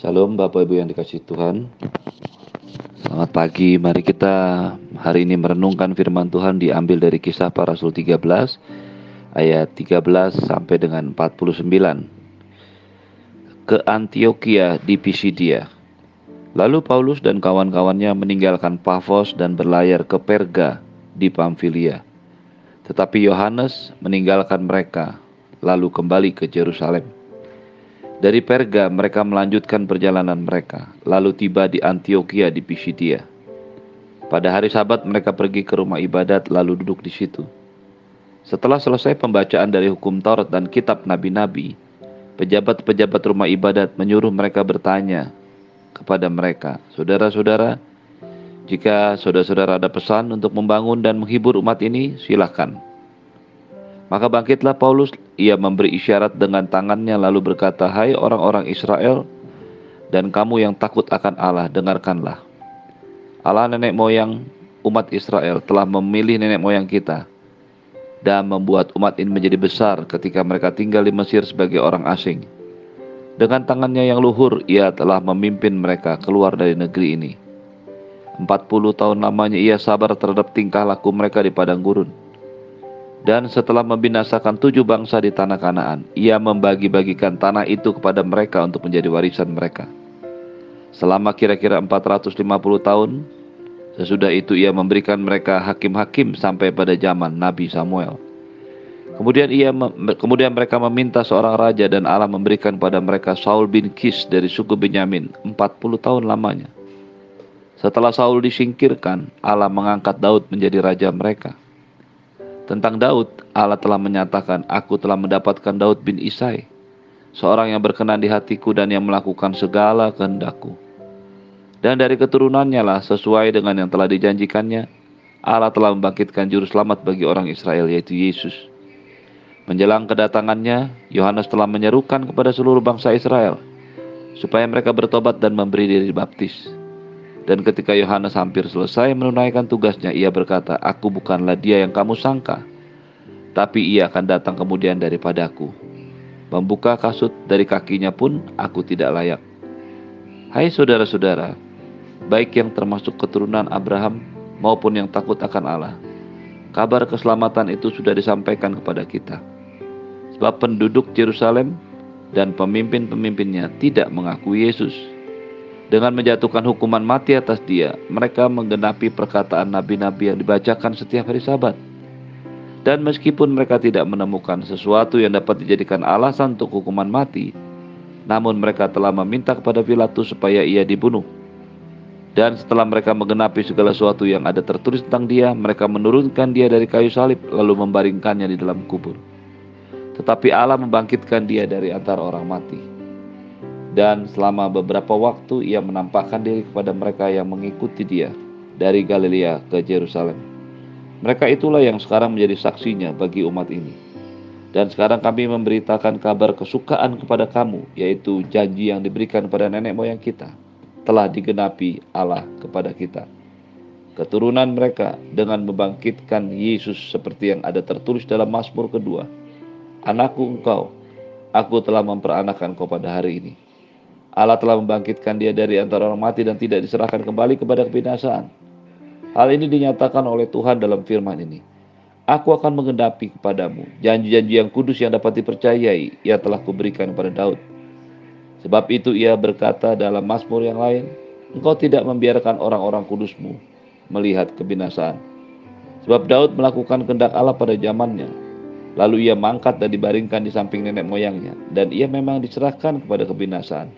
Salam Bapak Ibu yang dikasih Tuhan. Selamat pagi, mari kita hari ini merenungkan firman Tuhan diambil dari kisah para rasul 13 ayat 13 sampai dengan 49. Ke Antioquia di Pisidia. Lalu Paulus dan kawan-kawannya meninggalkan Pafos dan berlayar ke Perga di Pamfilia. Tetapi Yohanes meninggalkan mereka lalu kembali ke Yerusalem. Dari Perga mereka melanjutkan perjalanan mereka, lalu tiba di Antioquia di Pisidia. Pada hari Sabat mereka pergi ke rumah ibadat lalu duduk di situ. Setelah selesai pembacaan dari hukum Taurat dan kitab nabi-nabi, pejabat-pejabat rumah ibadat menyuruh mereka bertanya kepada mereka, "Saudara-saudara, jika saudara-saudara ada pesan untuk membangun dan menghibur umat ini, silakan." Maka bangkitlah Paulus, ia memberi isyarat dengan tangannya lalu berkata, Hai orang-orang Israel, dan kamu yang takut akan Allah, dengarkanlah. Allah nenek moyang umat Israel telah memilih nenek moyang kita dan membuat umat ini menjadi besar ketika mereka tinggal di Mesir sebagai orang asing. Dengan tangannya yang luhur, ia telah memimpin mereka keluar dari negeri ini. Empat puluh tahun lamanya ia sabar terhadap tingkah laku mereka di padang gurun dan setelah membinasakan tujuh bangsa di tanah Kanaan, ia membagi-bagikan tanah itu kepada mereka untuk menjadi warisan mereka. Selama kira-kira 450 tahun, sesudah itu ia memberikan mereka hakim-hakim sampai pada zaman Nabi Samuel. Kemudian ia kemudian mereka meminta seorang raja dan Allah memberikan pada mereka Saul bin Kis dari suku Benyamin 40 tahun lamanya. Setelah Saul disingkirkan, Allah mengangkat Daud menjadi raja mereka. Tentang Daud, Allah telah menyatakan, Aku telah mendapatkan Daud bin Isai, seorang yang berkenan di hatiku dan yang melakukan segala kehendakku. Dan dari keturunannya lah, sesuai dengan yang telah dijanjikannya, Allah telah membangkitkan juru selamat bagi orang Israel, yaitu Yesus. Menjelang kedatangannya, Yohanes telah menyerukan kepada seluruh bangsa Israel, supaya mereka bertobat dan memberi diri baptis. Dan ketika Yohanes hampir selesai menunaikan tugasnya, ia berkata, Aku bukanlah dia yang kamu sangka, tapi ia akan datang kemudian daripadaku. Membuka kasut dari kakinya pun aku tidak layak. Hai saudara-saudara, baik yang termasuk keturunan Abraham maupun yang takut akan Allah, kabar keselamatan itu sudah disampaikan kepada kita. Sebab penduduk Yerusalem dan pemimpin-pemimpinnya tidak mengakui Yesus dengan menjatuhkan hukuman mati atas dia, mereka menggenapi perkataan nabi-nabi yang dibacakan setiap hari Sabat. Dan meskipun mereka tidak menemukan sesuatu yang dapat dijadikan alasan untuk hukuman mati, namun mereka telah meminta kepada Pilatus supaya ia dibunuh. Dan setelah mereka menggenapi segala sesuatu yang ada tertulis tentang dia, mereka menurunkan dia dari kayu salib lalu membaringkannya di dalam kubur. Tetapi Allah membangkitkan dia dari antara orang mati dan selama beberapa waktu ia menampakkan diri kepada mereka yang mengikuti dia dari Galilea ke Yerusalem. Mereka itulah yang sekarang menjadi saksinya bagi umat ini. Dan sekarang kami memberitakan kabar kesukaan kepada kamu, yaitu janji yang diberikan kepada nenek moyang kita, telah digenapi Allah kepada kita. Keturunan mereka dengan membangkitkan Yesus seperti yang ada tertulis dalam Mazmur kedua. Anakku engkau, aku telah memperanakan kau pada hari ini. Allah telah membangkitkan dia dari antara orang mati dan tidak diserahkan kembali kepada kebinasaan. Hal ini dinyatakan oleh Tuhan dalam firman ini. Aku akan mengendapi kepadamu janji-janji yang kudus yang dapat dipercayai ia telah kuberikan kepada Daud. Sebab itu ia berkata dalam Mazmur yang lain, Engkau tidak membiarkan orang-orang kudusmu melihat kebinasaan. Sebab Daud melakukan kehendak Allah pada zamannya. Lalu ia mangkat dan dibaringkan di samping nenek moyangnya. Dan ia memang diserahkan kepada kebinasaan.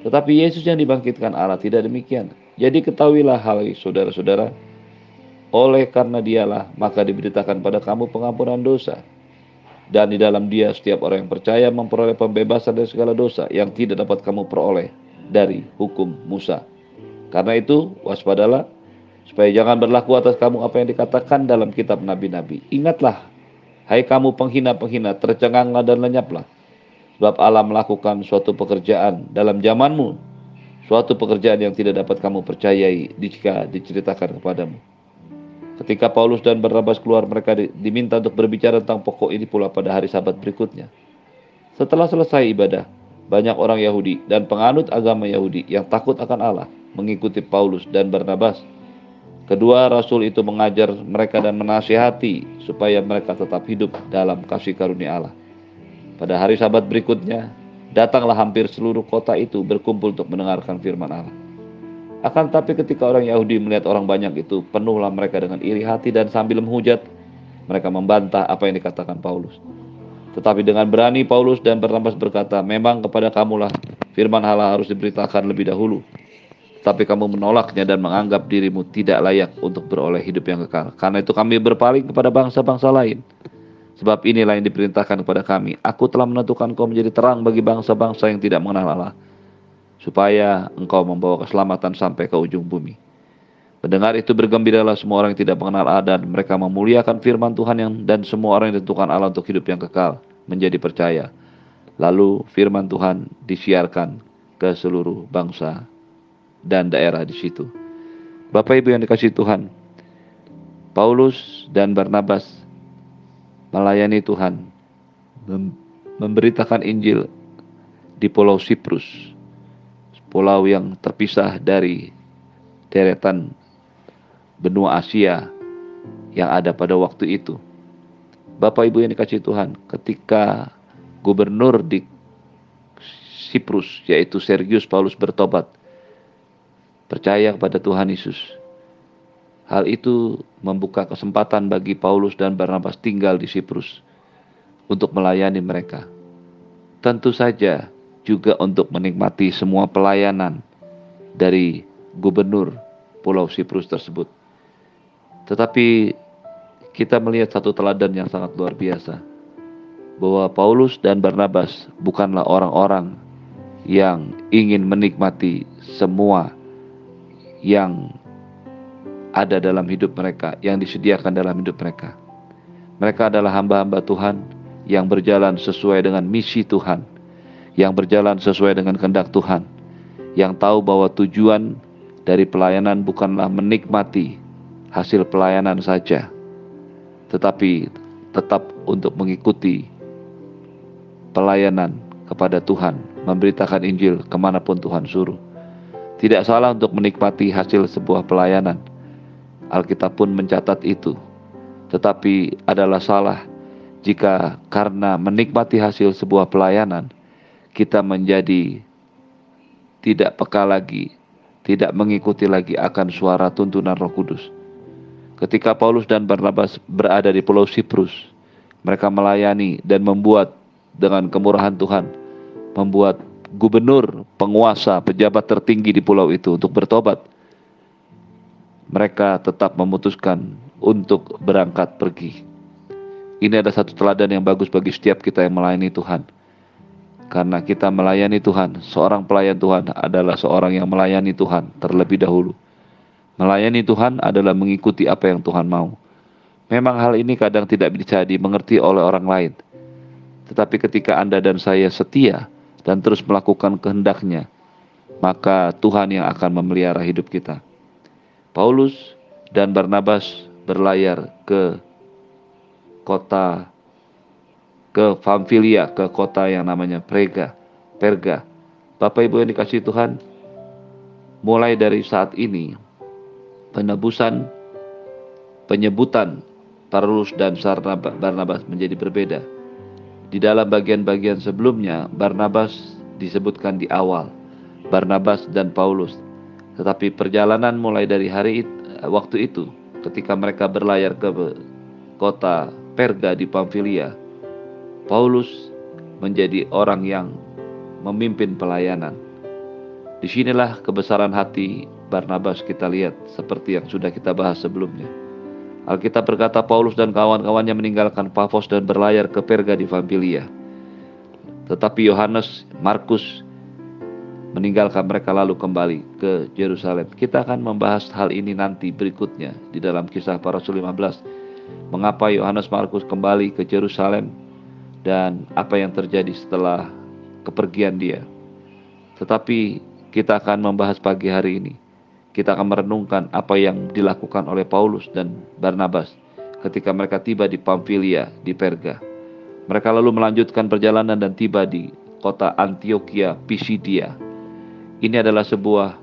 Tetapi Yesus yang dibangkitkan Allah tidak demikian. Jadi ketahuilah hal saudara-saudara. Oleh karena dialah maka diberitakan pada kamu pengampunan dosa. Dan di dalam dia setiap orang yang percaya memperoleh pembebasan dari segala dosa yang tidak dapat kamu peroleh dari hukum Musa. Karena itu waspadalah supaya jangan berlaku atas kamu apa yang dikatakan dalam kitab nabi-nabi. Ingatlah, hai kamu penghina-penghina, tercenganglah dan lenyaplah Sebab Allah melakukan suatu pekerjaan dalam zamanmu. Suatu pekerjaan yang tidak dapat kamu percayai jika diceritakan kepadamu. Ketika Paulus dan Barnabas keluar, mereka diminta untuk berbicara tentang pokok ini pula pada hari sabat berikutnya. Setelah selesai ibadah, banyak orang Yahudi dan penganut agama Yahudi yang takut akan Allah mengikuti Paulus dan Barnabas. Kedua rasul itu mengajar mereka dan menasihati supaya mereka tetap hidup dalam kasih karunia Allah. Pada hari sabat berikutnya, datanglah hampir seluruh kota itu berkumpul untuk mendengarkan firman Allah. Akan tetapi ketika orang Yahudi melihat orang banyak itu, penuhlah mereka dengan iri hati dan sambil menghujat, mereka membantah apa yang dikatakan Paulus. Tetapi dengan berani Paulus dan Barnabas berkata, memang kepada kamulah firman Allah harus diberitakan lebih dahulu. Tapi kamu menolaknya dan menganggap dirimu tidak layak untuk beroleh hidup yang kekal. Karena itu kami berpaling kepada bangsa-bangsa lain. Sebab inilah yang diperintahkan kepada kami. Aku telah menentukan kau menjadi terang bagi bangsa-bangsa yang tidak mengenal Allah. Supaya engkau membawa keselamatan sampai ke ujung bumi. Mendengar itu bergembiralah semua orang yang tidak mengenal Allah dan mereka memuliakan firman Tuhan yang dan semua orang yang ditentukan Allah untuk hidup yang kekal menjadi percaya. Lalu firman Tuhan disiarkan ke seluruh bangsa dan daerah di situ. Bapak Ibu yang dikasih Tuhan, Paulus dan Barnabas melayani Tuhan, memberitakan Injil di Pulau Siprus, pulau yang terpisah dari deretan benua Asia yang ada pada waktu itu. Bapak Ibu yang dikasih Tuhan, ketika gubernur di Siprus yaitu Sergius Paulus bertobat, percaya kepada Tuhan Yesus. Hal itu membuka kesempatan bagi Paulus dan Barnabas tinggal di Siprus untuk melayani mereka. Tentu saja juga untuk menikmati semua pelayanan dari gubernur Pulau Siprus tersebut. Tetapi kita melihat satu teladan yang sangat luar biasa. Bahwa Paulus dan Barnabas bukanlah orang-orang yang ingin menikmati semua yang ada dalam hidup mereka, yang disediakan dalam hidup mereka. Mereka adalah hamba-hamba Tuhan yang berjalan sesuai dengan misi Tuhan, yang berjalan sesuai dengan kehendak Tuhan, yang tahu bahwa tujuan dari pelayanan bukanlah menikmati hasil pelayanan saja, tetapi tetap untuk mengikuti pelayanan kepada Tuhan, memberitakan Injil ke mana pun Tuhan suruh. Tidak salah untuk menikmati hasil sebuah pelayanan. Alkitab pun mencatat itu. Tetapi adalah salah jika karena menikmati hasil sebuah pelayanan, kita menjadi tidak peka lagi, tidak mengikuti lagi akan suara tuntunan Roh Kudus. Ketika Paulus dan Barnabas berada di Pulau Siprus, mereka melayani dan membuat dengan kemurahan Tuhan, membuat gubernur, penguasa, pejabat tertinggi di pulau itu untuk bertobat. Mereka tetap memutuskan untuk berangkat pergi. Ini ada satu teladan yang bagus bagi setiap kita yang melayani Tuhan. Karena kita melayani Tuhan, seorang pelayan Tuhan adalah seorang yang melayani Tuhan terlebih dahulu. Melayani Tuhan adalah mengikuti apa yang Tuhan mau. Memang hal ini kadang tidak bisa dimengerti oleh orang lain. Tetapi ketika Anda dan saya setia dan terus melakukan kehendaknya, maka Tuhan yang akan memelihara hidup kita. Paulus dan Barnabas berlayar ke kota ke Pamfilia, ke kota yang namanya Prega, Perga. Bapak Ibu yang dikasih Tuhan, mulai dari saat ini penebusan penyebutan Paulus dan Barnabas menjadi berbeda. Di dalam bagian-bagian sebelumnya Barnabas disebutkan di awal, Barnabas dan Paulus. Tetapi perjalanan mulai dari hari itu, waktu itu ketika mereka berlayar ke kota Perga di Pamfilia, Paulus menjadi orang yang memimpin pelayanan. Di sinilah kebesaran hati Barnabas kita lihat seperti yang sudah kita bahas sebelumnya. Alkitab berkata Paulus dan kawan-kawannya meninggalkan Pafos dan berlayar ke Perga di Pamfilia. Tetapi Yohanes, Markus meninggalkan mereka lalu kembali ke Yerusalem. Kita akan membahas hal ini nanti berikutnya di dalam kisah para Rasul 15. Mengapa Yohanes Markus kembali ke Yerusalem dan apa yang terjadi setelah kepergian dia. Tetapi kita akan membahas pagi hari ini kita akan merenungkan apa yang dilakukan oleh Paulus dan Barnabas ketika mereka tiba di Pamfilia di Perga. Mereka lalu melanjutkan perjalanan dan tiba di kota Antioquia Pisidia. Ini adalah sebuah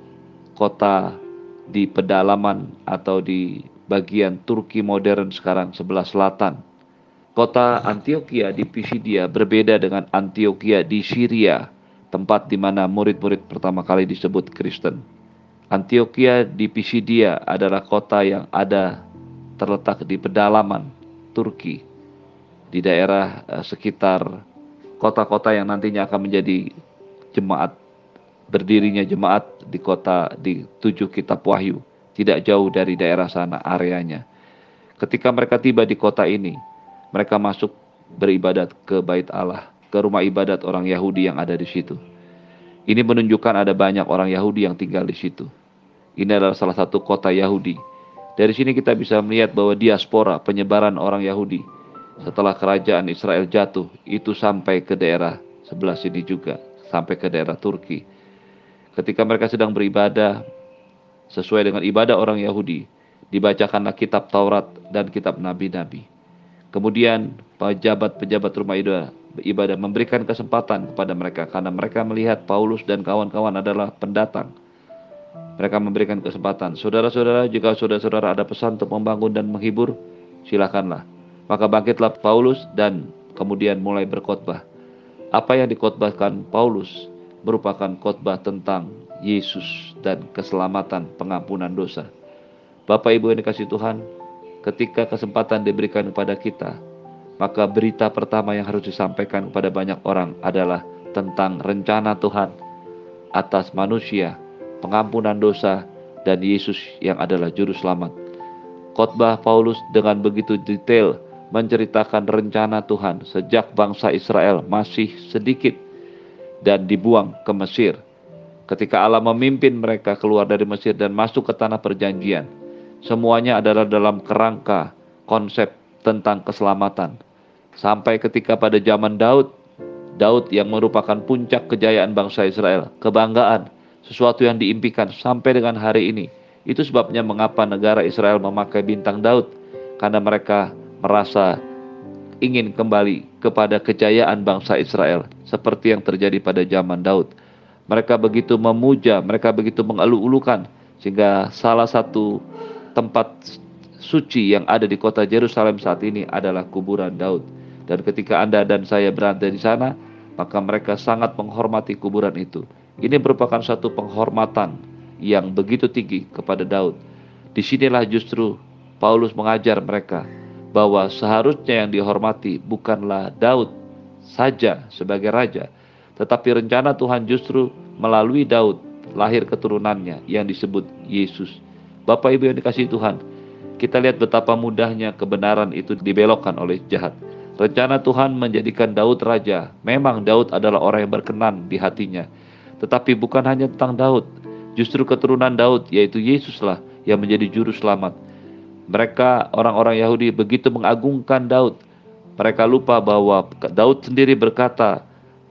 kota di pedalaman atau di bagian Turki modern sekarang sebelah selatan. Kota Antioquia di Pisidia berbeda dengan Antioquia di Syria, tempat di mana murid-murid pertama kali disebut Kristen. Antioquia di Pisidia adalah kota yang ada terletak di pedalaman Turki, di daerah uh, sekitar kota-kota yang nantinya akan menjadi jemaat berdirinya jemaat di kota di tujuh kitab wahyu tidak jauh dari daerah sana areanya. Ketika mereka tiba di kota ini mereka masuk beribadat ke bait Allah ke rumah ibadat orang Yahudi yang ada di situ. Ini menunjukkan ada banyak orang Yahudi yang tinggal di situ. Ini adalah salah satu kota Yahudi. Dari sini kita bisa melihat bahwa diaspora penyebaran orang Yahudi setelah kerajaan Israel jatuh itu sampai ke daerah sebelah sini juga, sampai ke daerah Turki. Ketika mereka sedang beribadah sesuai dengan ibadah orang Yahudi, dibacakanlah kitab Taurat dan kitab nabi-nabi. Kemudian pejabat-pejabat rumah ibadah, ibadah memberikan kesempatan kepada mereka karena mereka melihat Paulus dan kawan-kawan adalah pendatang. Mereka memberikan kesempatan. Saudara-saudara, jika saudara-saudara ada pesan untuk membangun dan menghibur, silakanlah maka bangkitlah Paulus dan kemudian mulai berkhotbah. Apa yang dikhotbahkan Paulus merupakan khotbah tentang Yesus dan keselamatan pengampunan dosa. Bapak Ibu yang dikasih Tuhan, ketika kesempatan diberikan kepada kita, maka berita pertama yang harus disampaikan kepada banyak orang adalah tentang rencana Tuhan atas manusia, pengampunan dosa, dan Yesus yang adalah juru selamat. Khotbah Paulus dengan begitu detail menceritakan rencana Tuhan sejak bangsa Israel masih sedikit dan dibuang ke Mesir. Ketika Allah memimpin mereka keluar dari Mesir dan masuk ke tanah perjanjian, semuanya adalah dalam kerangka konsep tentang keselamatan. Sampai ketika pada zaman Daud, Daud yang merupakan puncak kejayaan bangsa Israel, kebanggaan, sesuatu yang diimpikan sampai dengan hari ini. Itu sebabnya mengapa negara Israel memakai bintang Daud, karena mereka merasa ingin kembali kepada kejayaan bangsa Israel seperti yang terjadi pada zaman Daud. Mereka begitu memuja, mereka begitu mengeluh-ulukan sehingga salah satu tempat suci yang ada di kota Yerusalem saat ini adalah kuburan Daud. Dan ketika Anda dan saya berada di sana, maka mereka sangat menghormati kuburan itu. Ini merupakan satu penghormatan yang begitu tinggi kepada Daud. Di sinilah justru Paulus mengajar mereka bahwa seharusnya yang dihormati bukanlah Daud saja sebagai raja, tetapi rencana Tuhan justru melalui Daud lahir keturunannya yang disebut Yesus. Bapak Ibu yang dikasih Tuhan, kita lihat betapa mudahnya kebenaran itu dibelokkan oleh jahat. Rencana Tuhan menjadikan Daud raja. Memang Daud adalah orang yang berkenan di hatinya. Tetapi bukan hanya tentang Daud. Justru keturunan Daud yaitu Yesuslah yang menjadi juru selamat. Mereka orang-orang Yahudi begitu mengagungkan Daud. Mereka lupa bahwa Daud sendiri berkata,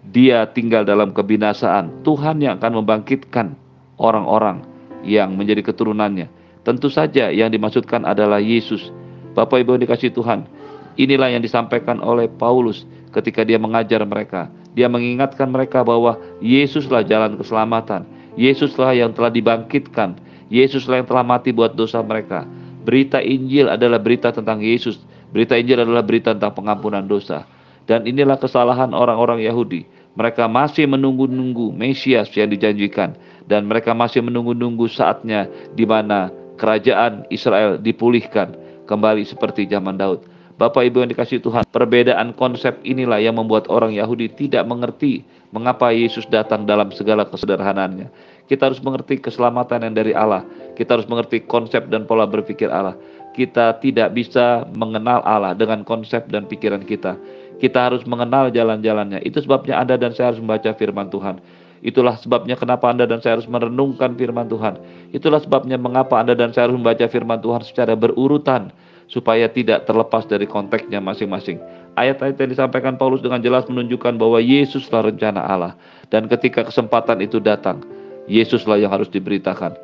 dia tinggal dalam kebinasaan. Tuhan yang akan membangkitkan orang-orang yang menjadi keturunannya. Tentu saja yang dimaksudkan adalah Yesus. Bapak Ibu yang dikasih Tuhan, inilah yang disampaikan oleh Paulus ketika dia mengajar mereka. Dia mengingatkan mereka bahwa Yesuslah jalan keselamatan. Yesuslah yang telah dibangkitkan. Yesuslah yang telah mati buat dosa mereka. Berita Injil adalah berita tentang Yesus. Berita Injil adalah berita tentang pengampunan dosa. Dan inilah kesalahan orang-orang Yahudi. Mereka masih menunggu-nunggu Mesias yang dijanjikan. Dan mereka masih menunggu-nunggu saatnya di mana kerajaan Israel dipulihkan kembali seperti zaman Daud. Bapak Ibu yang dikasih Tuhan, perbedaan konsep inilah yang membuat orang Yahudi tidak mengerti mengapa Yesus datang dalam segala kesederhanaannya. Kita harus mengerti keselamatan yang dari Allah. Kita harus mengerti konsep dan pola berpikir Allah. Kita tidak bisa mengenal Allah dengan konsep dan pikiran kita. Kita harus mengenal jalan-jalannya. Itu sebabnya Anda dan saya harus membaca firman Tuhan. Itulah sebabnya kenapa Anda dan saya harus merenungkan firman Tuhan. Itulah sebabnya mengapa Anda dan saya harus membaca firman Tuhan secara berurutan supaya tidak terlepas dari konteksnya masing-masing. Ayat-ayat yang disampaikan Paulus dengan jelas menunjukkan bahwa Yesuslah rencana Allah dan ketika kesempatan itu datang, Yesuslah yang harus diberitakan.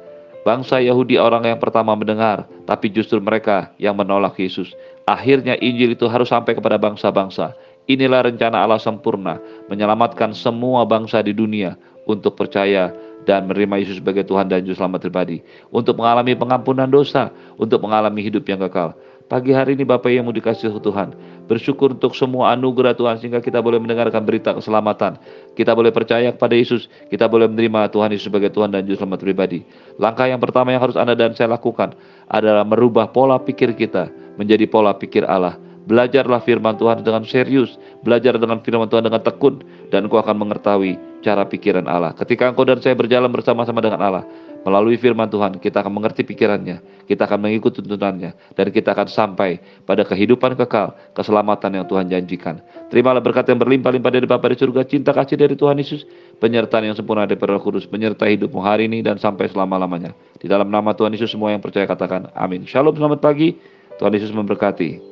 Bangsa Yahudi orang yang pertama mendengar, tapi justru mereka yang menolak Yesus. Akhirnya Injil itu harus sampai kepada bangsa-bangsa. Inilah rencana Allah sempurna, menyelamatkan semua bangsa di dunia untuk percaya dan menerima Yesus sebagai Tuhan dan Juru Selamat pribadi, untuk mengalami pengampunan dosa, untuk mengalami hidup yang kekal. Pagi hari ini Bapak yang mau dikasih Tuhan, bersyukur untuk semua anugerah Tuhan sehingga kita boleh mendengarkan berita keselamatan. Kita boleh percaya kepada Yesus, kita boleh menerima Tuhan Yesus sebagai Tuhan dan Juru Selamat pribadi. Langkah yang pertama yang harus Anda dan saya lakukan adalah merubah pola pikir kita menjadi pola pikir Allah. Belajarlah firman Tuhan dengan serius, belajar dengan firman Tuhan dengan tekun, dan engkau akan mengetahui cara pikiran Allah. Ketika engkau dan saya berjalan bersama-sama dengan Allah, Melalui firman Tuhan, kita akan mengerti pikirannya, kita akan mengikuti tuntunannya, dan kita akan sampai pada kehidupan kekal, keselamatan yang Tuhan janjikan. Terimalah berkat yang berlimpah-limpah dari Bapa di surga, cinta kasih dari Tuhan Yesus, penyertaan yang sempurna dari Roh Kudus, menyertai hidupmu hari ini dan sampai selama-lamanya. Di dalam nama Tuhan Yesus semua yang percaya katakan amin. Shalom, selamat pagi. Tuhan Yesus memberkati.